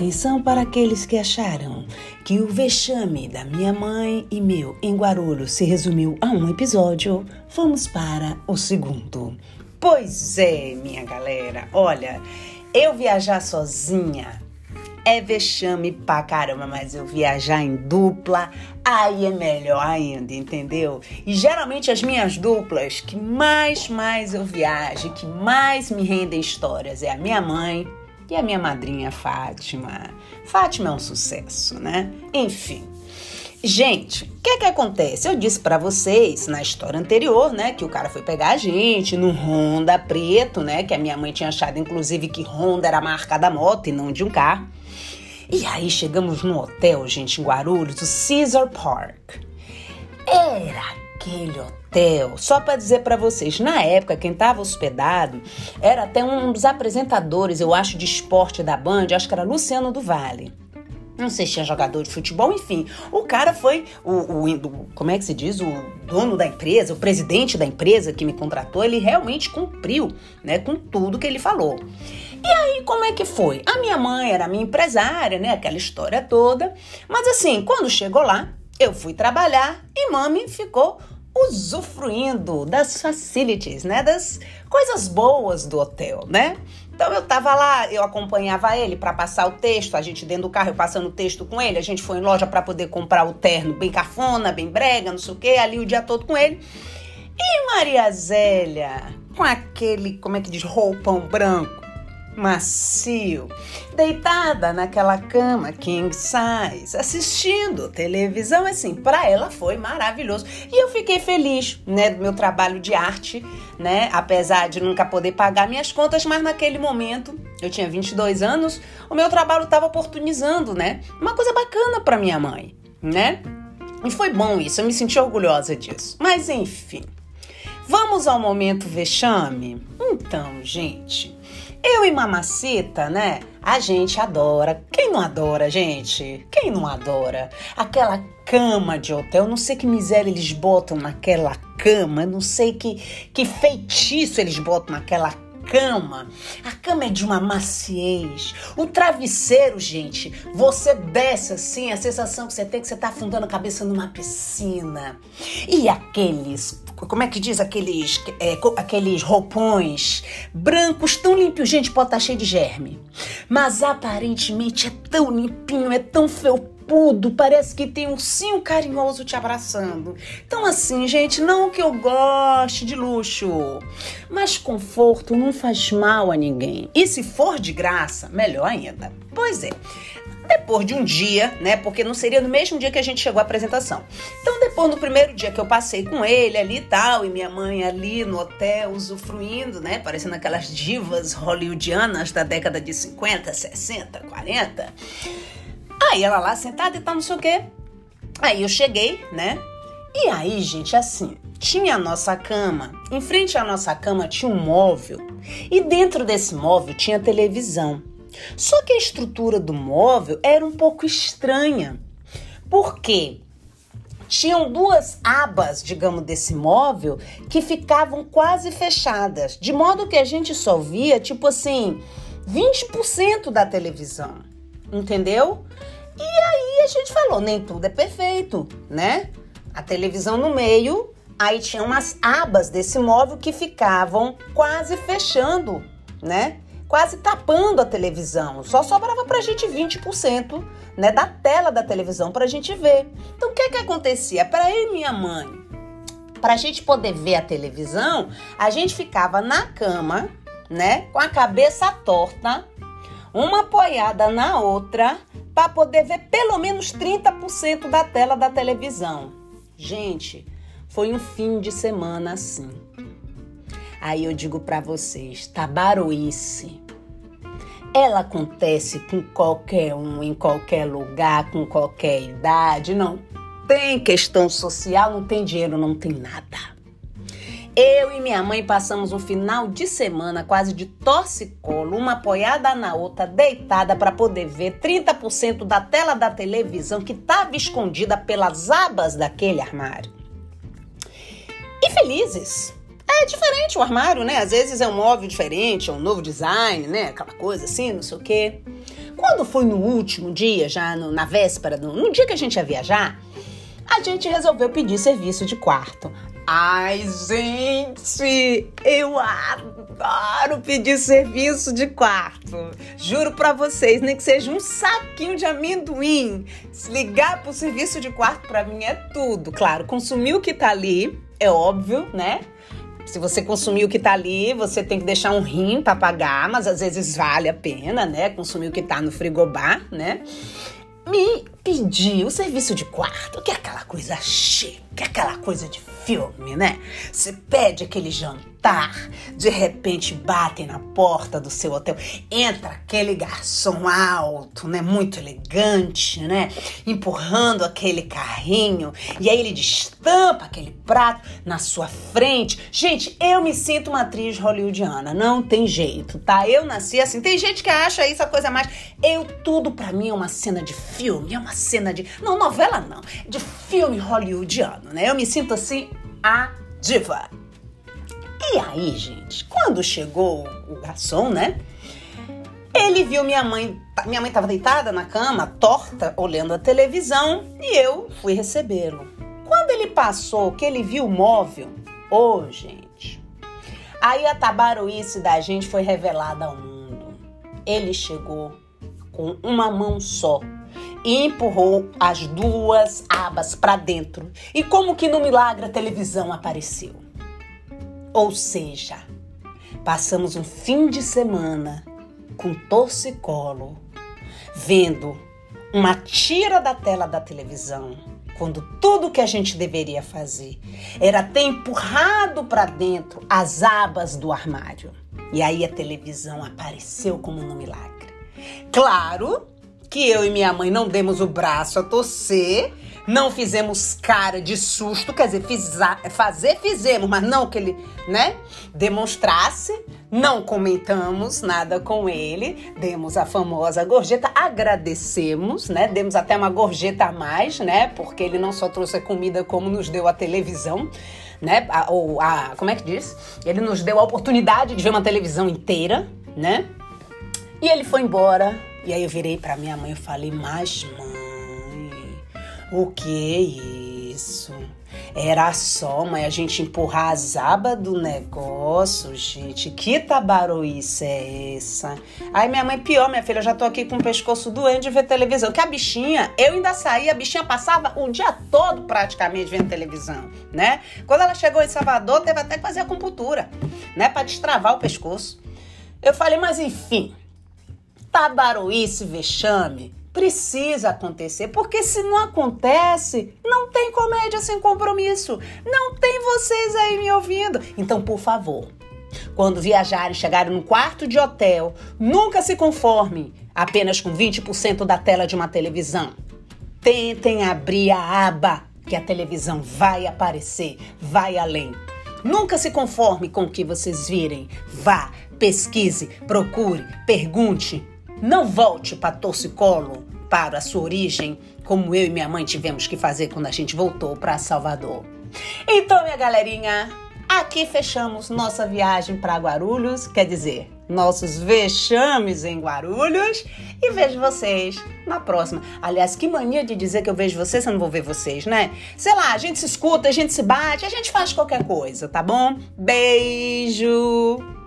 Atenção para aqueles que acharam que o vexame da minha mãe e meu em Guarulhos se resumiu a um episódio. Vamos para o segundo. Pois é, minha galera, olha, eu viajar sozinha é vexame pra caramba, mas eu viajar em dupla, aí é melhor ainda, entendeu? E geralmente as minhas duplas que mais, mais eu viajo, que mais me rendem histórias é a minha mãe e a minha madrinha Fátima. Fátima é um sucesso, né? Enfim. Gente, o que é que acontece? Eu disse para vocês na história anterior, né, que o cara foi pegar a gente no Honda preto, né, que a minha mãe tinha achado inclusive que Honda era a marca da moto e não de um carro. E aí chegamos no hotel, gente, em Guarulhos, o Caesar Park. Era aquele hotel, só para dizer para vocês, na época quem estava hospedado era até um dos apresentadores, eu acho, de esporte da Band, acho que era Luciano do Vale. Não sei se tinha jogador de futebol, enfim. O cara foi o, o, como é que se diz? O dono da empresa, o presidente da empresa que me contratou, ele realmente cumpriu, né, com tudo que ele falou. E aí, como é que foi? A minha mãe era minha empresária, né? Aquela história toda. Mas assim, quando chegou lá, eu fui trabalhar e mami ficou usufruindo das facilities, né? Das coisas boas do hotel, né? Então eu tava lá, eu acompanhava ele para passar o texto, a gente dentro do carro, eu passando o texto com ele, a gente foi em loja para poder comprar o terno bem cafona, bem brega, não sei o quê, ali o dia todo com ele. E Maria Zélia, com aquele, como é que diz, roupão branco, macio, deitada naquela cama king size, assistindo televisão, assim, para ela foi maravilhoso. E eu fiquei feliz, né, do meu trabalho de arte, né, apesar de nunca poder pagar minhas contas, mas naquele momento, eu tinha 22 anos, o meu trabalho estava oportunizando, né, uma coisa bacana para minha mãe, né? E foi bom isso, eu me senti orgulhosa disso. Mas enfim, vamos ao momento vexame? Então, gente, eu e Mamacita, né? A gente adora. Quem não adora, gente? Quem não adora? Aquela cama de hotel, não sei que miséria eles botam naquela cama, não sei que, que feitiço eles botam naquela cama. A cama é de uma maciez. O travesseiro, gente, você desce assim, a sensação que você tem é que você tá afundando a cabeça numa piscina. E aqueles como é que diz aqueles, é, aqueles roupões brancos tão limpos, gente, pode estar tá cheio de germe. Mas aparentemente é tão limpinho, é tão felpudo, parece que tem um ursinho carinhoso te abraçando. Então assim, gente, não que eu goste de luxo, mas conforto não faz mal a ninguém. E se for de graça, melhor ainda. Pois é. Depois de um dia, né? Porque não seria no mesmo dia que a gente chegou à apresentação. Então, depois do primeiro dia que eu passei com ele ali e tal, e minha mãe ali no hotel usufruindo, né? Parecendo aquelas divas hollywoodianas da década de 50, 60, 40. Aí ela lá sentada e tal, não sei o quê. Aí eu cheguei, né? E aí, gente, assim, tinha a nossa cama. Em frente à nossa cama tinha um móvel. E dentro desse móvel tinha televisão. Só que a estrutura do móvel era um pouco estranha. Por quê? Tinham duas abas, digamos, desse móvel que ficavam quase fechadas, de modo que a gente só via, tipo assim, 20% da televisão. Entendeu? E aí a gente falou, nem tudo é perfeito, né? A televisão no meio, aí tinha umas abas desse móvel que ficavam quase fechando, né? quase tapando a televisão. Só sobrava pra gente 20%, né, da tela da televisão pra gente ver. Então o que que acontecia? Para eu e minha mãe, pra gente poder ver a televisão, a gente ficava na cama, né, com a cabeça torta, uma apoiada na outra, para poder ver pelo menos 30% da tela da televisão. Gente, foi um fim de semana assim. Aí eu digo para vocês, tabaroice. Ela acontece com qualquer um, em qualquer lugar, com qualquer idade, não tem questão social, não tem dinheiro, não tem nada. Eu e minha mãe passamos um final de semana quase de torcicolo, uma apoiada na outra, deitada para poder ver 30% da tela da televisão que estava escondida pelas abas daquele armário. E felizes. É diferente o armário, né? Às vezes é um móvel diferente, é um novo design, né? Aquela coisa assim, não sei o quê. Quando foi no último dia, já no, na véspera, no, no dia que a gente ia viajar, a gente resolveu pedir serviço de quarto. Ai, gente, eu adoro pedir serviço de quarto. Juro para vocês, nem que seja um saquinho de amendoim. Se ligar pro serviço de quarto para mim é tudo. Claro, consumir o que tá ali, é óbvio, né? Se você consumir o que tá ali, você tem que deixar um rim para pagar, mas às vezes vale a pena, né? Consumir o que tá no frigobar, né? Me pedir o serviço de quarto, que é aquela coisa chique, que é aquela coisa de filme, né? Você pede aquele jantar, de repente batem na porta do seu hotel, entra aquele garçom alto, né? Muito elegante, né? Empurrando aquele carrinho, e aí ele destampa aquele prato na sua frente. Gente, eu me sinto uma atriz hollywoodiana, não tem jeito, tá? Eu nasci assim. Tem gente que acha isso a coisa mais. Eu, tudo para mim é uma cena de filme, é uma cena de. Não, novela não, de filme hollywoodiano, né? Eu me sinto assim a diva. E aí, gente, quando chegou o garçom, né? Ele viu minha mãe, minha mãe estava deitada na cama, torta, olhando a televisão, e eu fui recebê-lo. Quando ele passou, que ele viu o móvel, ô oh, gente, aí a tabaroice da gente foi revelada ao mundo. Ele chegou com uma mão só e empurrou as duas abas para dentro. E como que no milagre a televisão apareceu. Ou seja, passamos um fim de semana com torcicolo, vendo uma tira da tela da televisão, quando tudo que a gente deveria fazer era ter empurrado para dentro as abas do armário. E aí a televisão apareceu como no milagre. Claro que eu e minha mãe não demos o braço a torcer, não fizemos cara de susto, quer dizer, fiz, fazer fizemos, mas não que ele, né, demonstrasse, não comentamos nada com ele, demos a famosa gorjeta, agradecemos, né, demos até uma gorjeta a mais, né, porque ele não só trouxe a comida como nos deu a televisão, né, ou a, como é que diz? Ele nos deu a oportunidade de ver uma televisão inteira, né, e ele foi embora e aí eu virei para minha mãe e falei: Mas mãe, o que é isso? Era só, mãe, a gente empurrar as abas do negócio, gente. Que tabaroice é essa? Aí minha mãe, pior, minha filha, eu já tô aqui com o pescoço doendo de ver televisão. Que a bichinha, eu ainda saí, a bichinha passava o dia todo praticamente vendo televisão, né? Quando ela chegou em Salvador, teve até que fazer acupuntura, né? Pra destravar o pescoço. Eu falei, mas enfim, tabaroice, vexame precisa acontecer, porque se não acontece, não tem comédia sem compromisso. Não tem vocês aí me ouvindo. Então, por favor, quando viajarem, chegarem no quarto de hotel, nunca se conformem apenas com 20% da tela de uma televisão. Tentem abrir a aba que a televisão vai aparecer, vai além. Nunca se conforme com o que vocês virem. Vá, pesquise, procure, pergunte, não volte para torcicolo, para a sua origem, como eu e minha mãe tivemos que fazer quando a gente voltou para Salvador. Então, minha galerinha, aqui fechamos nossa viagem para Guarulhos, quer dizer, nossos vexames em Guarulhos e vejo vocês na próxima. Aliás, que mania de dizer que eu vejo vocês, eu não vou ver vocês, né? Sei lá, a gente se escuta, a gente se bate, a gente faz qualquer coisa, tá bom? Beijo!